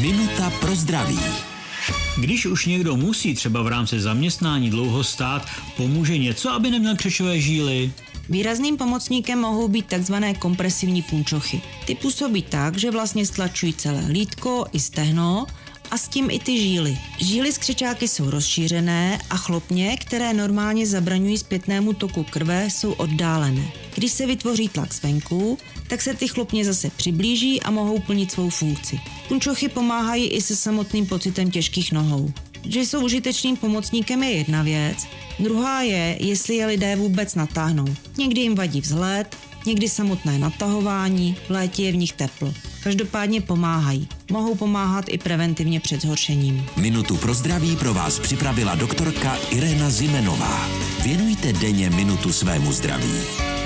Minuta pro zdraví. Když už někdo musí třeba v rámci zaměstnání dlouho stát, pomůže něco, aby neměl křečové žíly? Výrazným pomocníkem mohou být tzv. kompresivní punčochy. Ty působí tak, že vlastně stlačují celé lítko i stehno a s tím i ty žíly. Žíly z křečáky jsou rozšířené a chlopně, které normálně zabraňují zpětnému toku krve, jsou oddálené. Když se vytvoří tlak zvenku, tak se ty chlopně zase přiblíží a mohou plnit svou funkci. Punčochy pomáhají i se samotným pocitem těžkých nohou. Že jsou užitečným pomocníkem je jedna věc, druhá je, jestli je lidé vůbec natáhnou. Někdy jim vadí vzhled, někdy samotné natahování, v létě je v nich teplo. Každopádně pomáhají. Mohou pomáhat i preventivně před zhoršením. Minutu pro zdraví pro vás připravila doktorka Irena Zimenová. Věnujte denně minutu svému zdraví.